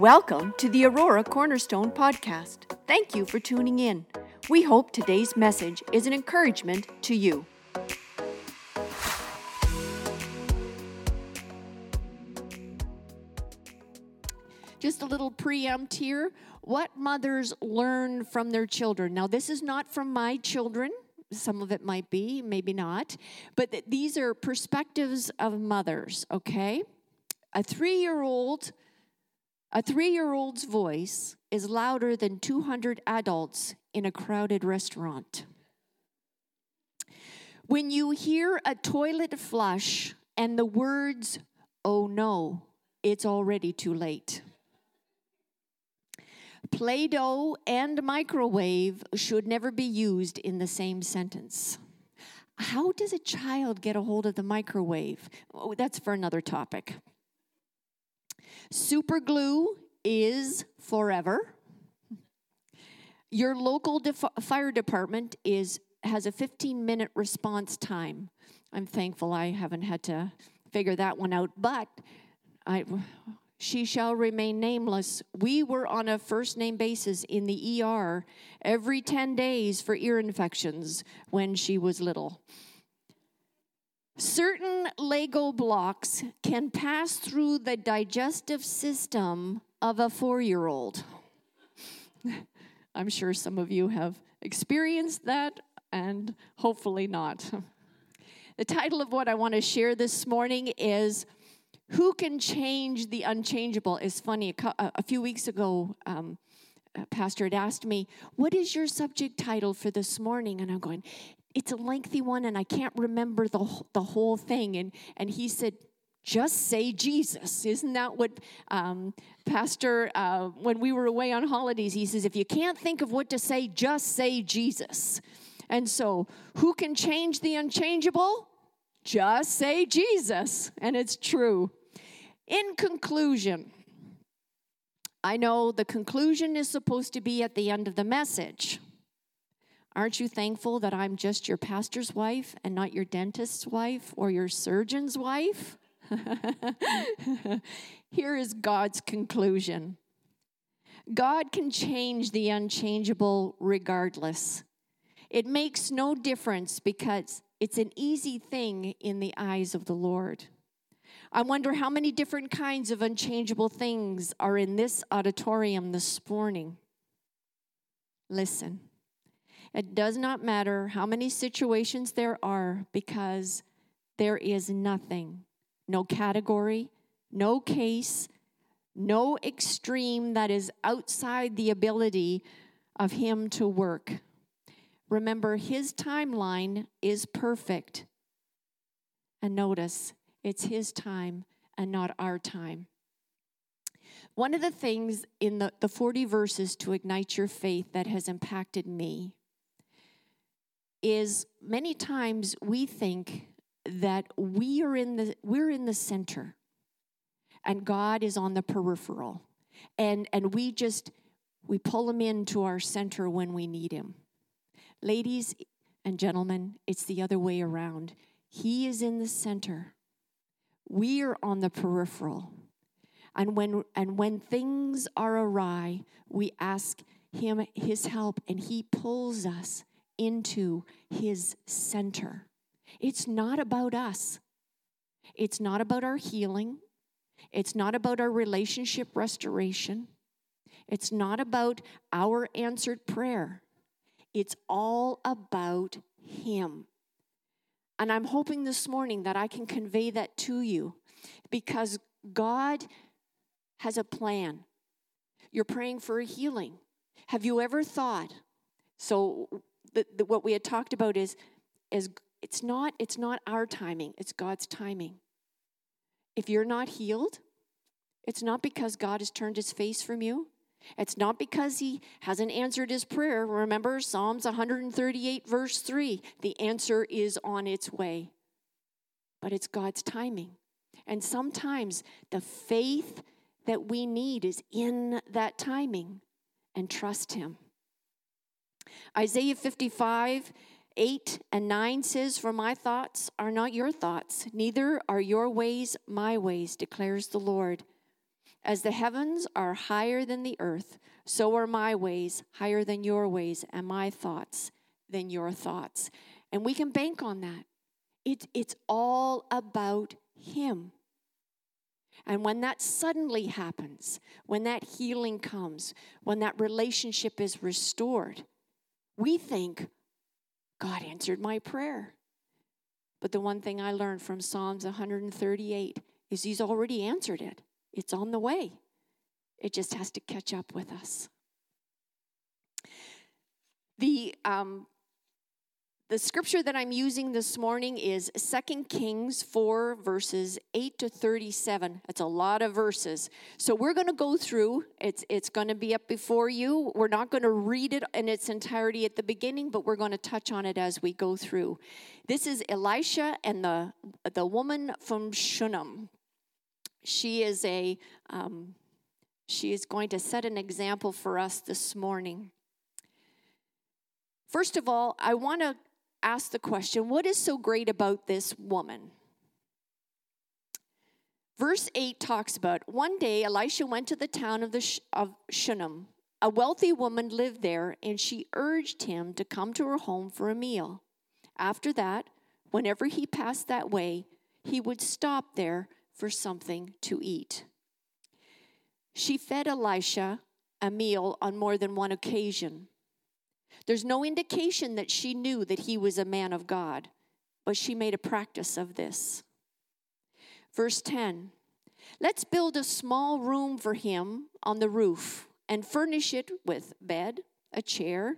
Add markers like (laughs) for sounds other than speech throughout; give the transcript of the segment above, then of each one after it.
Welcome to the Aurora Cornerstone Podcast. Thank you for tuning in. We hope today's message is an encouragement to you. Just a little preempt here. What mothers learn from their children. Now, this is not from my children. Some of it might be, maybe not. But th- these are perspectives of mothers, okay? A three year old a three year old's voice is louder than 200 adults in a crowded restaurant. When you hear a toilet flush and the words, oh no, it's already too late. Play Doh and microwave should never be used in the same sentence. How does a child get a hold of the microwave? Oh, that's for another topic. Super glue is forever. Your local def- fire department is has a 15 minute response time. I'm thankful I haven't had to figure that one out, but I she shall remain nameless. We were on a first name basis in the ER every 10 days for ear infections when she was little. Certain Lego blocks can pass through the digestive system of a four year old. I'm sure some of you have experienced that and hopefully not. The title of what I want to share this morning is Who Can Change the Unchangeable? Is funny. A, few weeks ago, um, pastor had asked me, What is your subject title for this morning? And I'm going, it's a lengthy one and I can't remember the, the whole thing. And, and he said, just say Jesus. Isn't that what um, Pastor, uh, when we were away on holidays, he says, if you can't think of what to say, just say Jesus. And so, who can change the unchangeable? Just say Jesus. And it's true. In conclusion, I know the conclusion is supposed to be at the end of the message. Aren't you thankful that I'm just your pastor's wife and not your dentist's wife or your surgeon's wife? (laughs) Here is God's conclusion God can change the unchangeable regardless. It makes no difference because it's an easy thing in the eyes of the Lord. I wonder how many different kinds of unchangeable things are in this auditorium this morning. Listen. It does not matter how many situations there are because there is nothing, no category, no case, no extreme that is outside the ability of Him to work. Remember, His timeline is perfect. And notice, it's His time and not our time. One of the things in the, the 40 verses to ignite your faith that has impacted me is many times we think that we are in the we're in the center and God is on the peripheral. And and we just we pull him into our center when we need him. Ladies and gentlemen, it's the other way around. He is in the center. We are on the peripheral. And when and when things are awry, we ask him his help and he pulls us into his center. It's not about us. It's not about our healing. It's not about our relationship restoration. It's not about our answered prayer. It's all about Him. And I'm hoping this morning that I can convey that to you because God has a plan. You're praying for a healing. Have you ever thought? So, the, the, what we had talked about is, is it's not it's not our timing it's god's timing. If you're not healed it's not because god has turned his face from you. It's not because he hasn't answered his prayer. Remember psalms 138 verse 3 the answer is on its way. But it's god's timing. And sometimes the faith that we need is in that timing and trust him Isaiah 55, 8 and 9 says, For my thoughts are not your thoughts, neither are your ways my ways, declares the Lord. As the heavens are higher than the earth, so are my ways higher than your ways, and my thoughts than your thoughts. And we can bank on that. It, it's all about Him. And when that suddenly happens, when that healing comes, when that relationship is restored, we think, God answered my prayer. But the one thing I learned from Psalms 138 is He's already answered it. It's on the way. It just has to catch up with us. The um, the scripture that I'm using this morning is 2 Kings 4, verses 8 to 37. It's a lot of verses. So we're going to go through, it's, it's going to be up before you. We're not going to read it in its entirety at the beginning, but we're going to touch on it as we go through. This is Elisha and the, the woman from Shunem she is a um, she is going to set an example for us this morning first of all i want to ask the question what is so great about this woman verse 8 talks about one day elisha went to the town of, the Sh- of shunem a wealthy woman lived there and she urged him to come to her home for a meal after that whenever he passed that way he would stop there for something to eat. She fed Elisha a meal on more than one occasion. There's no indication that she knew that he was a man of God, but she made a practice of this. Verse 10 Let's build a small room for him on the roof and furnish it with bed, a chair,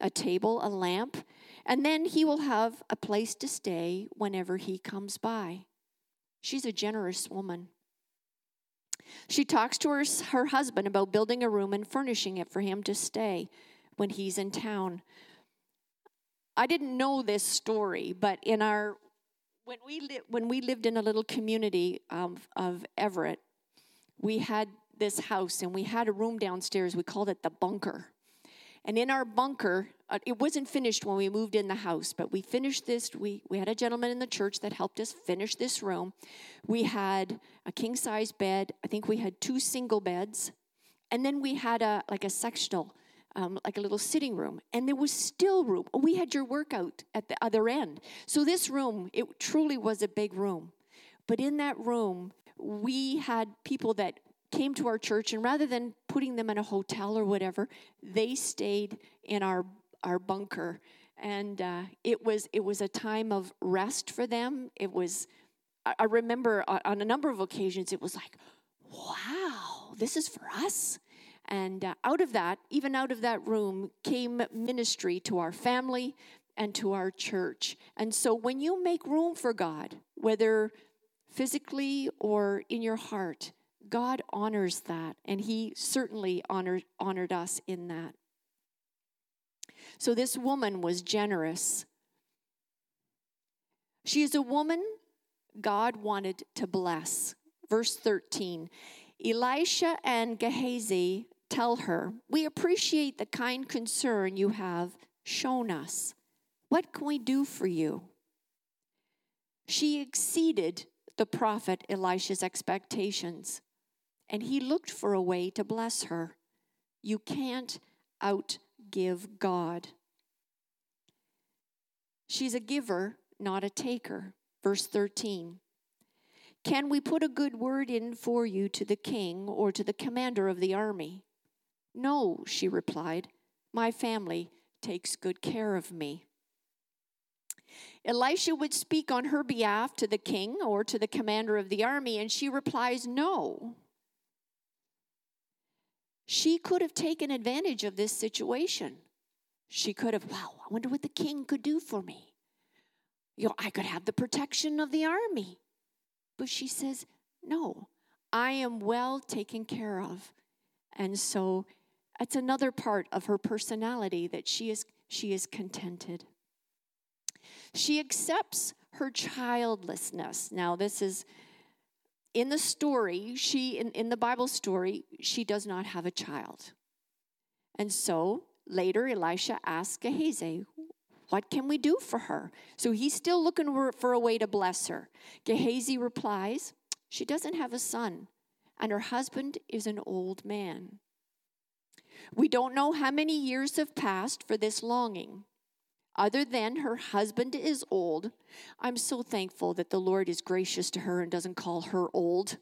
a table, a lamp, and then he will have a place to stay whenever he comes by. She's a generous woman. She talks to her, her husband about building a room and furnishing it for him to stay when he's in town. I didn't know this story, but in our when we li- when we lived in a little community of, of Everett, we had this house and we had a room downstairs. We called it the bunker. And in our bunker, uh, it wasn't finished when we moved in the house, but we finished this. We, we had a gentleman in the church that helped us finish this room. We had a king size bed. I think we had two single beds. And then we had a like a sectional, um, like a little sitting room. And there was still room. We had your workout at the other end. So this room, it truly was a big room. But in that room, we had people that came to our church, and rather than putting them in a hotel or whatever, they stayed in our our bunker, and uh, it was it was a time of rest for them. It was. I, remember on, on, a number of occasions, it was like, "Wow, this is for us." And uh, out of that, even out of that room, came ministry to our family and to our church. And so, when you make room for God, whether physically or in your heart, God honors that, and He certainly honored, honored us in that. So this woman was generous. She is a woman God wanted to bless. Verse 13 Elisha and Gehazi tell her, We appreciate the kind concern you have shown us. What can we do for you? She exceeded the prophet Elisha's expectations and he looked for a way to bless her. You can't outgive God. She's a giver, not a taker. Verse 13. Can we put a good word in for you to the king or to the commander of the army? No, she replied. My family takes good care of me. Elisha would speak on her behalf to the king or to the commander of the army, and she replies, No. She could have taken advantage of this situation. She could have, wow, I wonder what the king could do for me. You know, I could have the protection of the army. But she says, no, I am well taken care of. And so that's another part of her personality that she is she is contented. She accepts her childlessness. Now this is in the story, she, in, in the Bible story, she does not have a child. And so later, Elisha asks Gehazi, What can we do for her? So he's still looking for, for a way to bless her. Gehazi replies, She doesn't have a son, and her husband is an old man. We don't know how many years have passed for this longing. Other than her husband is old, I'm so thankful that the Lord is gracious to her and doesn't call her old.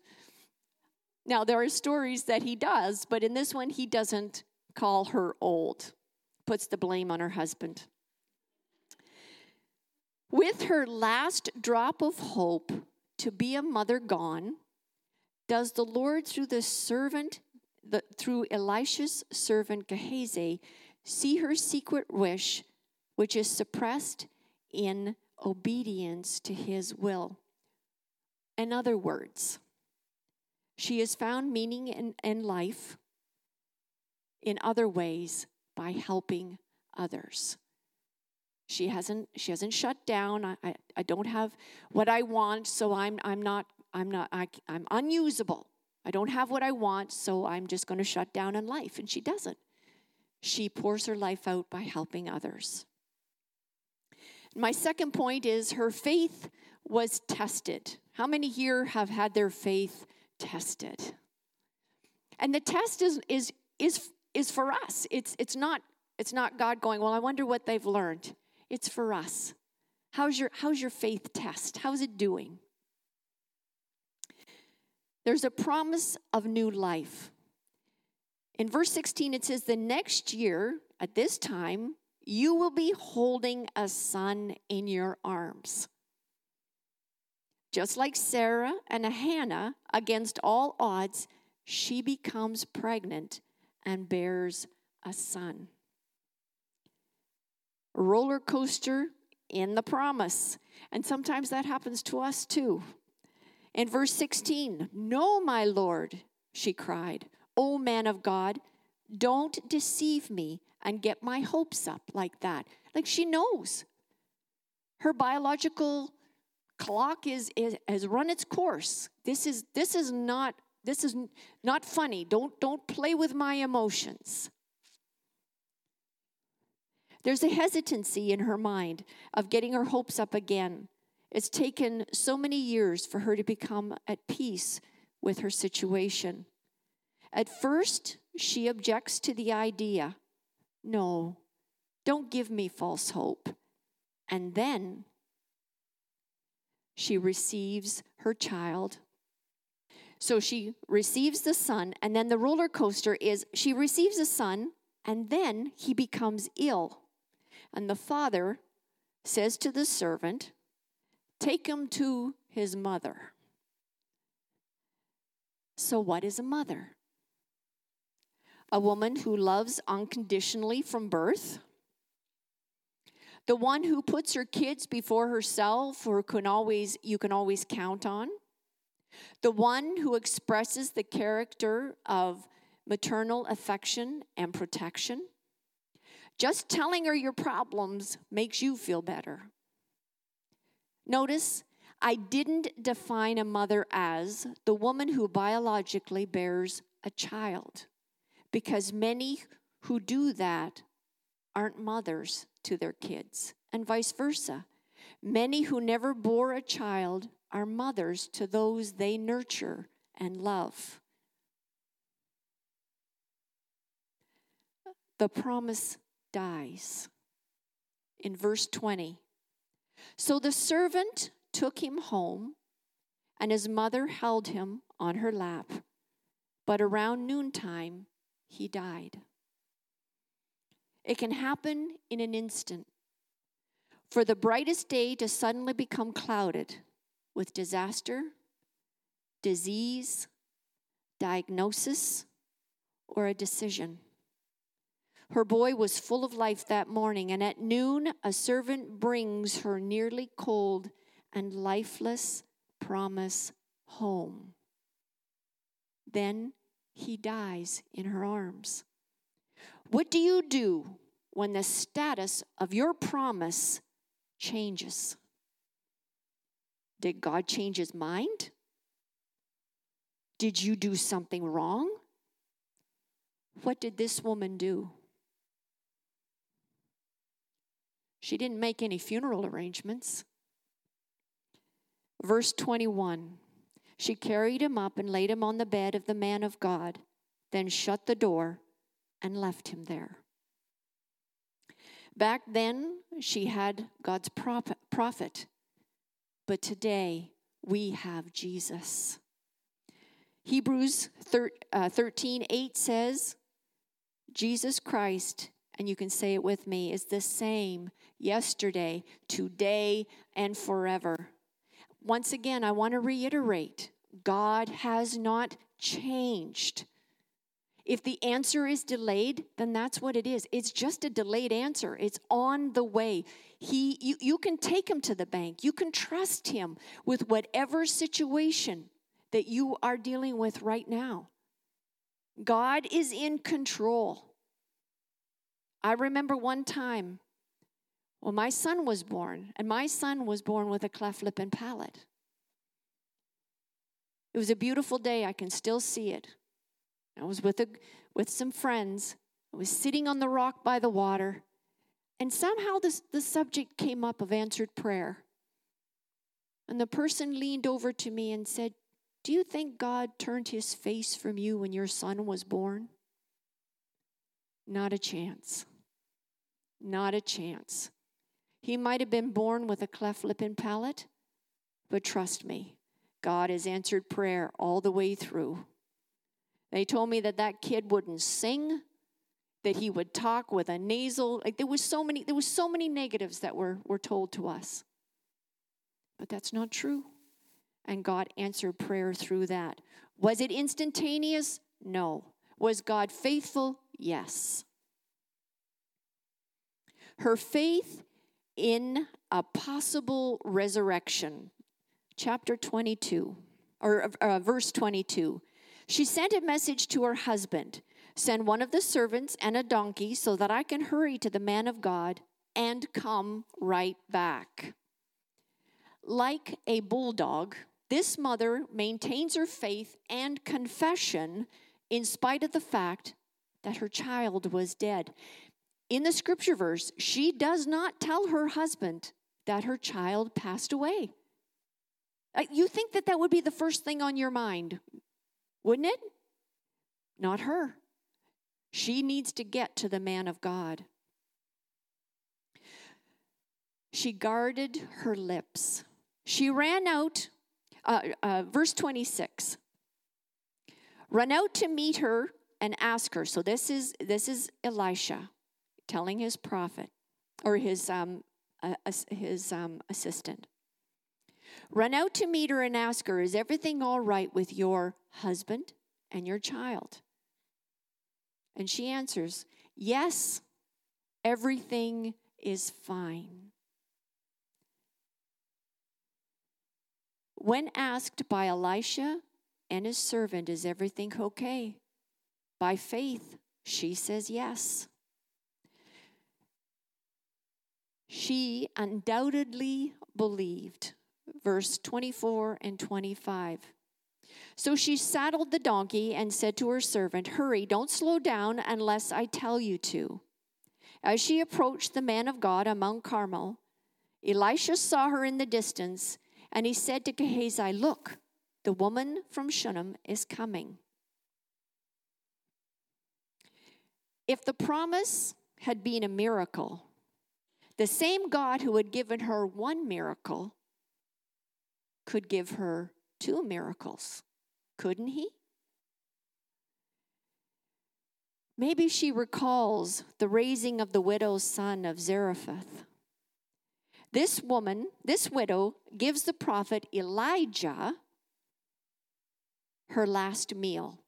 Now, there are stories that he does, but in this one, he doesn't call her old, puts the blame on her husband. With her last drop of hope to be a mother gone, does the Lord, through the servant, through Elisha's servant Gehazi, see her secret wish, which is suppressed in obedience to his will? In other words, she has found meaning in, in life in other ways by helping others. She hasn't she hasn't shut down. I, I, I don't have what I want, so I'm I'm not I'm not I, I'm unusable. I don't have what I want, so I'm just going to shut down in life. And she doesn't. She pours her life out by helping others. My second point is her faith was tested. How many here have had their faith tested? And the test is is is is for us. It's it's not it's not God going, "Well, I wonder what they've learned." It's for us. How's your how's your faith test? How's it doing? There's a promise of new life. In verse 16 it says the next year at this time you will be holding a son in your arms. Just like Sarah and Hannah, against all odds, she becomes pregnant and bears a son. Roller coaster in the promise. And sometimes that happens to us too. In verse 16, No, my Lord, she cried, O man of God, don't deceive me and get my hopes up like that. Like she knows. Her biological clock is, is has run its course. This is this is not this is not funny. Don't don't play with my emotions. There's a hesitancy in her mind of getting her hopes up again. It's taken so many years for her to become at peace with her situation. At first, she objects to the idea no, don't give me false hope. And then she receives her child. So she receives the son, and then the roller coaster is she receives a son, and then he becomes ill. And the father says to the servant, Take him to his mother. So, what is a mother? A woman who loves unconditionally from birth. The one who puts her kids before herself or can always you can always count on. The one who expresses the character of maternal affection and protection. Just telling her your problems makes you feel better. Notice, I didn't define a mother as the woman who biologically bears a child, because many who do that aren't mothers to their kids, and vice versa. Many who never bore a child are mothers to those they nurture and love. The promise dies. In verse 20, so the servant took him home, and his mother held him on her lap. But around noontime, he died. It can happen in an instant. For the brightest day to suddenly become clouded with disaster, disease, diagnosis, or a decision. Her boy was full of life that morning, and at noon, a servant brings her nearly cold and lifeless promise home. Then he dies in her arms. What do you do when the status of your promise changes? Did God change his mind? Did you do something wrong? What did this woman do? She didn't make any funeral arrangements. Verse 21 She carried him up and laid him on the bed of the man of God, then shut the door and left him there. Back then, she had God's prophet, but today we have Jesus. Hebrews uh, 13 8 says, Jesus Christ, and you can say it with me, is the same yesterday, today, and forever. Once again, I want to reiterate God has not changed. If the answer is delayed, then that's what it is. It's just a delayed answer. It's on the way. He you, you can take him to the bank. You can trust him with whatever situation that you are dealing with right now. God is in control. I remember one time when my son was born, and my son was born with a cleft lip and palate. It was a beautiful day. I can still see it. I was with, a, with some friends. I was sitting on the rock by the water, and somehow this, the subject came up of answered prayer. And the person leaned over to me and said, Do you think God turned his face from you when your son was born? Not a chance. Not a chance. He might have been born with a cleft lip and palate, but trust me, God has answered prayer all the way through. They told me that that kid wouldn't sing, that he would talk with a nasal. Like there was so many, there was so many negatives that were, were told to us. But that's not true. And God answered prayer through that. Was it instantaneous? No. Was God faithful? Yes. Her faith in a possible resurrection, chapter 22, or uh, verse 22. She sent a message to her husband Send one of the servants and a donkey so that I can hurry to the man of God and come right back. Like a bulldog, this mother maintains her faith and confession in spite of the fact that her child was dead. In the scripture verse, she does not tell her husband that her child passed away. You think that that would be the first thing on your mind wouldn't it? Not her. She needs to get to the man of God. She guarded her lips. She ran out, uh, uh, verse 26. Run out to meet her and ask her. So this is this is Elisha telling his prophet or his um, uh, his um, assistant. Run out to meet her and ask her, Is everything all right with your husband and your child? And she answers, Yes, everything is fine. When asked by Elisha and his servant, Is everything okay? By faith, she says yes. She undoubtedly believed verse 24 and 25. So she saddled the donkey and said to her servant, Hurry, don't slow down unless I tell you to. As she approached the man of God on Mount Carmel, Elisha saw her in the distance, and he said to Gehazi, Look, the woman from Shunem is coming. If the promise had been a miracle, the same God who had given her one miracle could give her two miracles, couldn't he? Maybe she recalls the raising of the widow's son of Zarephath. This woman, this widow, gives the prophet Elijah her last meal.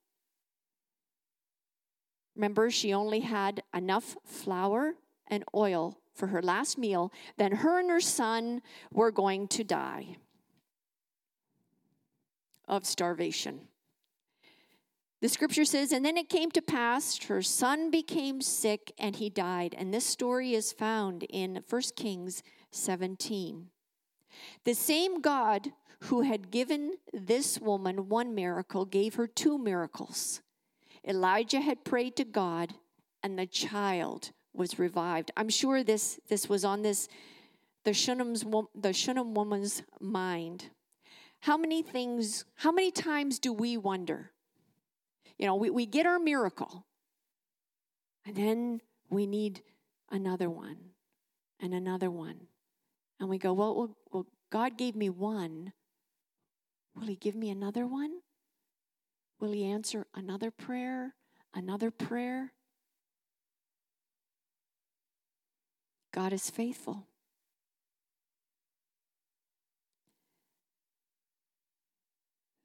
Remember, she only had enough flour and oil for her last meal. Then her and her son were going to die of starvation. The scripture says, And then it came to pass, her son became sick and he died. And this story is found in 1 Kings 17. The same God who had given this woman one miracle gave her two miracles. Elijah had prayed to God, and the child was revived. I'm sure this, this was on this the Shunem's, the Shunem woman's mind. how many things, how many times do we wonder? You know, we, we get our miracle, and then we need another one and another one. And we go, well, well, well God gave me one. Will He give me another one? Will He answer another prayer? Another prayer? God is faithful.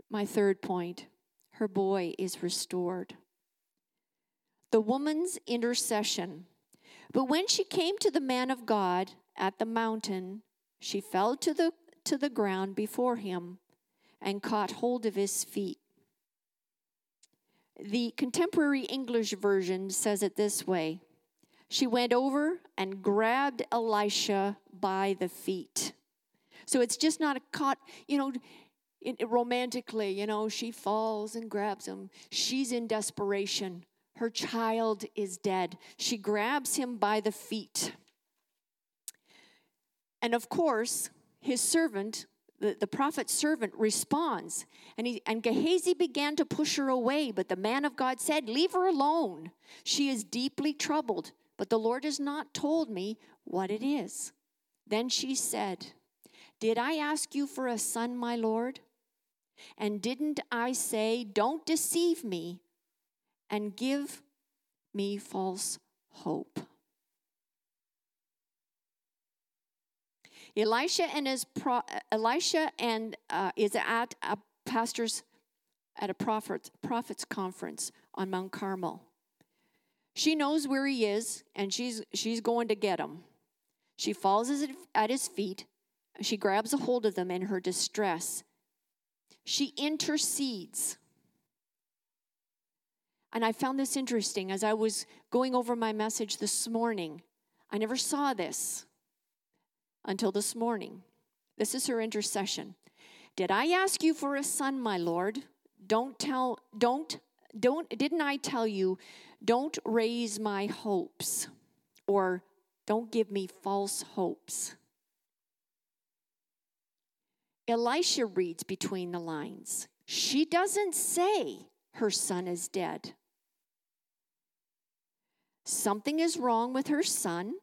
My third point her boy is restored. The woman's intercession. But when she came to the man of God at the mountain, she fell to the, to the ground before him and caught hold of his feet. The contemporary English version says it this way She went over and grabbed Elisha by the feet. So it's just not a caught, you know, romantically, you know, she falls and grabs him. She's in desperation. Her child is dead. She grabs him by the feet. And of course, his servant, the, the prophet's servant, responds. And, he, and Gehazi began to push her away, but the man of God said, Leave her alone. She is deeply troubled, but the Lord has not told me what it is. Then she said, Did I ask you for a son, my Lord? And didn't I say, Don't deceive me and give me false hope? Elisha and his pro, Elisha and uh, is at a pastor's at a prophet, prophet's conference on Mount Carmel. She knows where he is, and she's she's going to get him. She falls at his feet. She grabs a hold of them in her distress she intercedes. And I found this interesting as I was going over my message this morning. I never saw this until this morning. This is her intercession. Did I ask you for a son, my Lord? Don't tell, don't, don't, didn't I tell you, don't raise my hopes or don't give me false hopes? Elisha reads between the lines. She doesn't say her son is dead. Something is wrong with her son.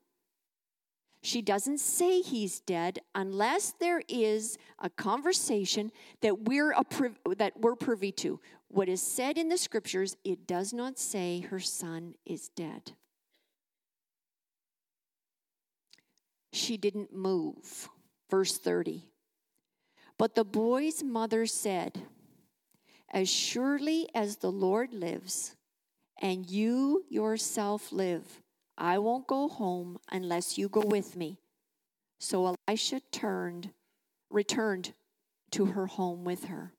She doesn't say he's dead unless there is a conversation that we're, a, that we're privy to. What is said in the scriptures, it does not say her son is dead. She didn't move. Verse 30. But the boy's mother said, As surely as the Lord lives, and you yourself live, I won't go home unless you go with me. So Elisha turned, returned to her home with her.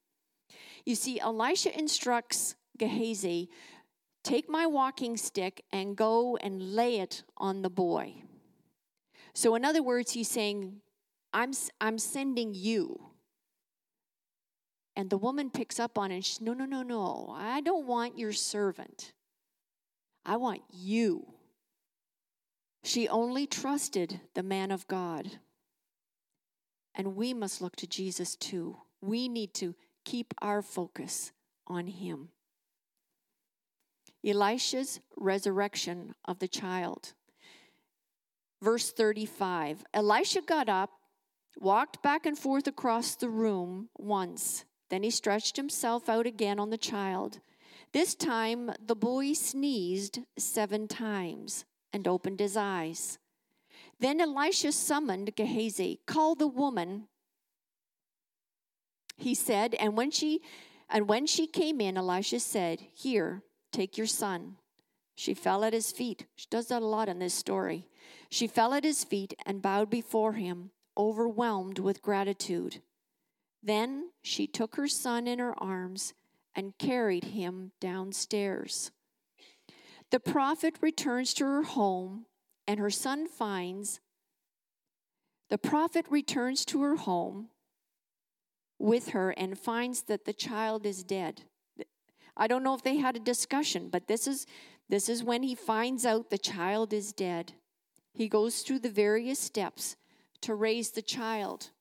You see, Elisha instructs Gehazi, take my walking stick and go and lay it on the boy. So, in other words, he's saying, I'm, I'm sending you. And the woman picks up on it and she's, No, no, no, no. I don't want your servant. I want you. She only trusted the man of God. And we must look to Jesus too. We need to keep our focus on him. Elisha's resurrection of the child. Verse 35 Elisha got up, walked back and forth across the room once, then he stretched himself out again on the child. This time the boy sneezed seven times and opened his eyes. Then Elisha summoned Gehazi, Call the woman, he said, and when she and when she came in, Elisha said, Here, take your son. She fell at his feet. She does that a lot in this story. She fell at his feet and bowed before him, overwhelmed with gratitude. Then she took her son in her arms and carried him downstairs. The prophet returns to her home, and her son finds the prophet returns to her home with her and finds that the child is dead. I don't know if they had a discussion, but this is this is when he finds out the child is dead. He goes through the various steps to raise the child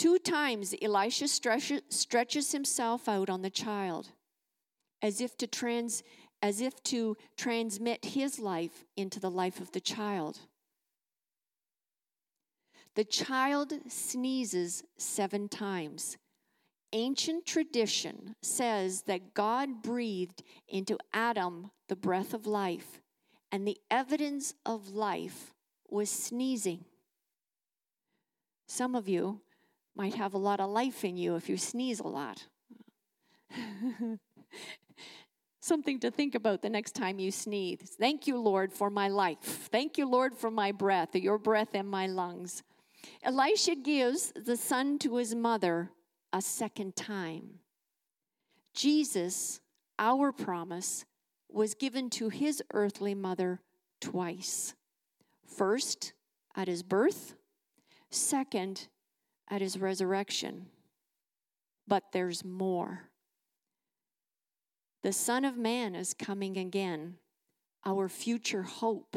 Two times Elisha stretches himself out on the child as if to trans as if to transmit his life into the life of the child. The child sneezes seven times. Ancient tradition says that God breathed into Adam the breath of life, and the evidence of life was sneezing. Some of you might have a lot of life in you if you sneeze a lot. (laughs) Something to think about the next time you sneeze. Thank you, Lord, for my life. Thank you, Lord, for my breath, your breath in my lungs. Elisha gives the son to his mother a second time. Jesus, our promise, was given to his earthly mother twice. First, at his birth, second, at his resurrection. But there's more. The Son of Man is coming again, our future hope.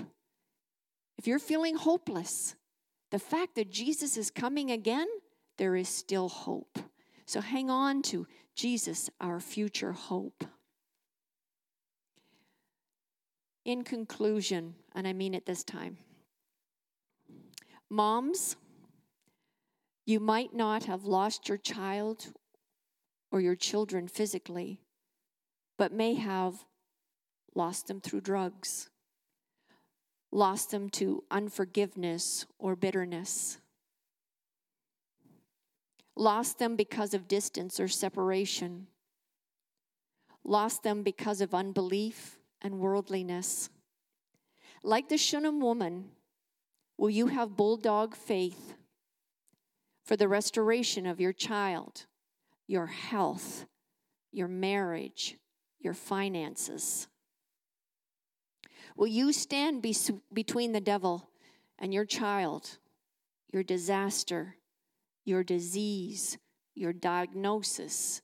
If you're feeling hopeless, the fact that Jesus is coming again, there is still hope. So hang on to Jesus, our future hope. In conclusion, and I mean it this time, moms, you might not have lost your child or your children physically, but may have lost them through drugs, lost them to unforgiveness or bitterness, lost them because of distance or separation, lost them because of unbelief and worldliness. Like the Shunem woman, will you have bulldog faith for the restoration of your child, your health, your marriage, your finances? Will you stand be- between the devil and your child, your disaster, your disease, your diagnosis,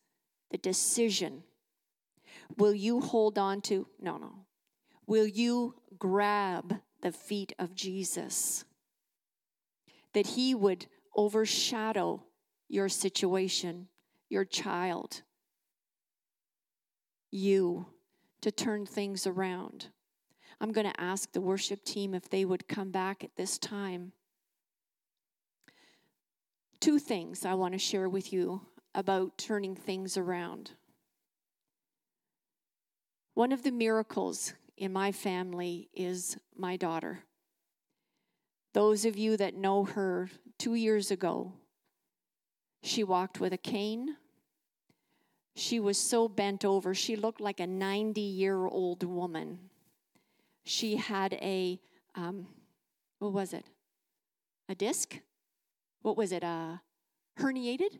the decision? Will you hold on to? No, no. Will you grab the feet of Jesus? That he would overshadow your situation, your child, you to turn things around. I'm going to ask the worship team if they would come back at this time. Two things I want to share with you about turning things around. One of the miracles in my family is my daughter. Those of you that know her two years ago, she walked with a cane. She was so bent over, she looked like a 90 year old woman. She had a, um, what was it? A disc? What was it? Uh, herniated?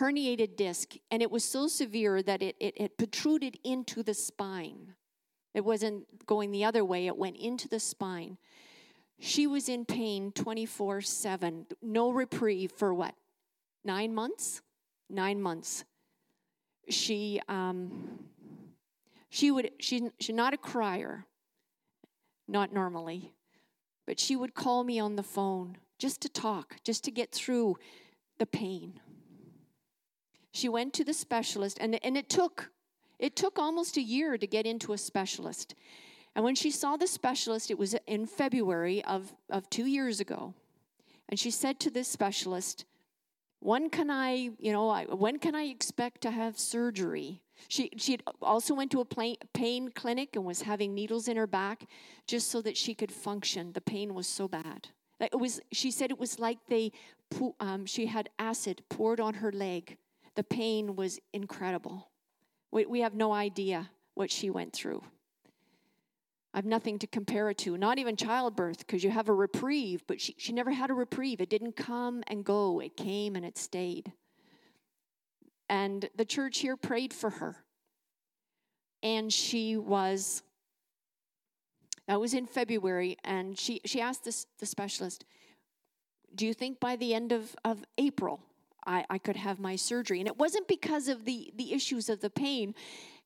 Herniated disc. And it was so severe that it, it, it protruded into the spine. It wasn't going the other way, it went into the spine. She was in pain 24 7, no reprieve for what? Nine months? Nine months she um, she would she, she's not a crier not normally but she would call me on the phone just to talk just to get through the pain. She went to the specialist and, and it took it took almost a year to get into a specialist. And when she saw the specialist it was in february of, of two years ago. And she said to this specialist when can I, you know, when can I expect to have surgery? She she also went to a pain clinic and was having needles in her back just so that she could function. The pain was so bad. It was. She said it was like they. Um, she had acid poured on her leg. The pain was incredible. We, we have no idea what she went through. I have nothing to compare it to, not even childbirth, because you have a reprieve, but she, she never had a reprieve. It didn't come and go, it came and it stayed. And the church here prayed for her. And she was, that was in February, and she, she asked this, the specialist, Do you think by the end of, of April I, I could have my surgery? And it wasn't because of the, the issues of the pain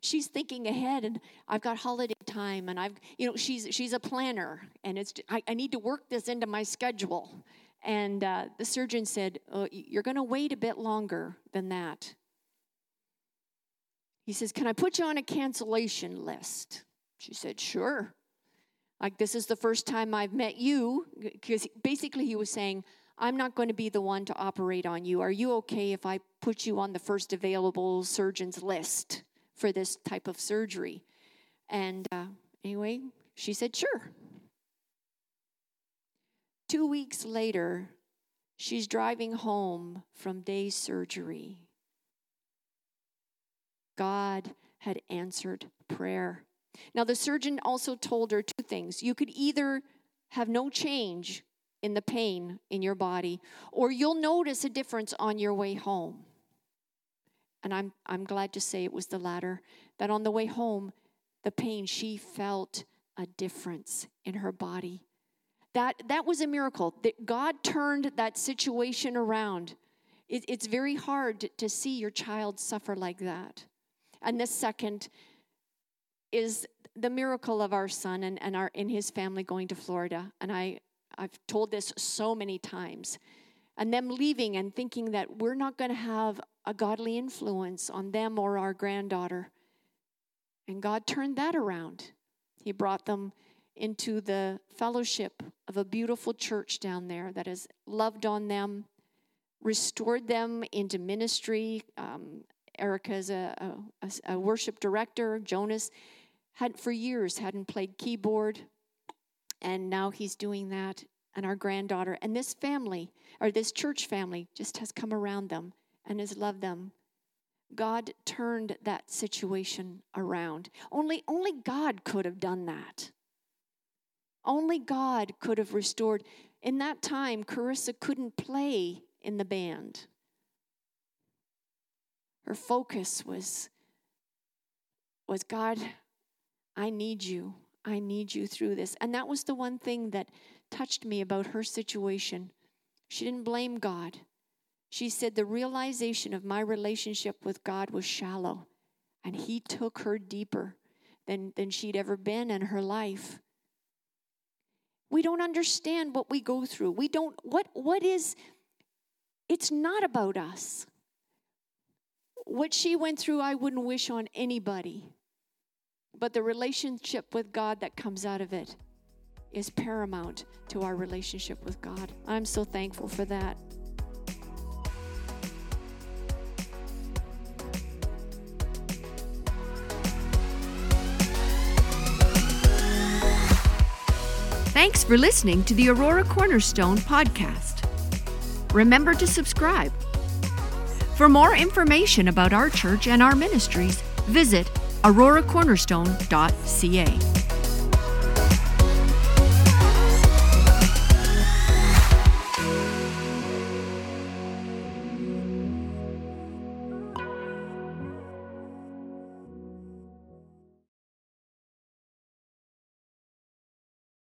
she's thinking ahead and I've got holiday time and I've, you know, she's, she's a planner and it's, I, I need to work this into my schedule. And uh, the surgeon said, oh, You're going to wait a bit longer than that. He says, Can I put you on a cancellation list? She said, Sure. Like, this is the first time I've met you. Because basically, he was saying, I'm not going to be the one to operate on you. Are you okay if I put you on the first available surgeon's list for this type of surgery? And uh, anyway, she said, Sure. Two weeks later, she's driving home from day surgery. God had answered prayer. Now, the surgeon also told her two things. You could either have no change in the pain in your body, or you'll notice a difference on your way home. And I'm, I'm glad to say it was the latter, that on the way home, the pain, she felt a difference in her body. That, that was a miracle. That God turned that situation around. It, it's very hard to see your child suffer like that. And the second is the miracle of our son and, and our in his family going to Florida. And I, I've told this so many times. And them leaving and thinking that we're not going to have a godly influence on them or our granddaughter. And God turned that around. He brought them into the fellowship of a beautiful church down there that has loved on them, restored them into ministry. Um, Erica is a, a, a, worship director. Jonas had for years hadn't played keyboard, and now he's doing that. And our granddaughter and this family, or this church family, just has come around them and has loved them. God turned that situation around. Only, only God could have done that. Only God could have restored. In that time, Carissa couldn't play in the band. Her focus was, was God, I need you. I need you through this. And that was the one thing that touched me about her situation. She didn't blame God. She said the realization of my relationship with God was shallow, and He took her deeper than, than she'd ever been in her life. We don't understand what we go through. We don't, what, what is, it's not about us. What she went through, I wouldn't wish on anybody. But the relationship with God that comes out of it is paramount to our relationship with God. I'm so thankful for that. Thanks for listening to the Aurora Cornerstone podcast. Remember to subscribe. For more information about our church and our ministries, visit auroracornerstone.ca.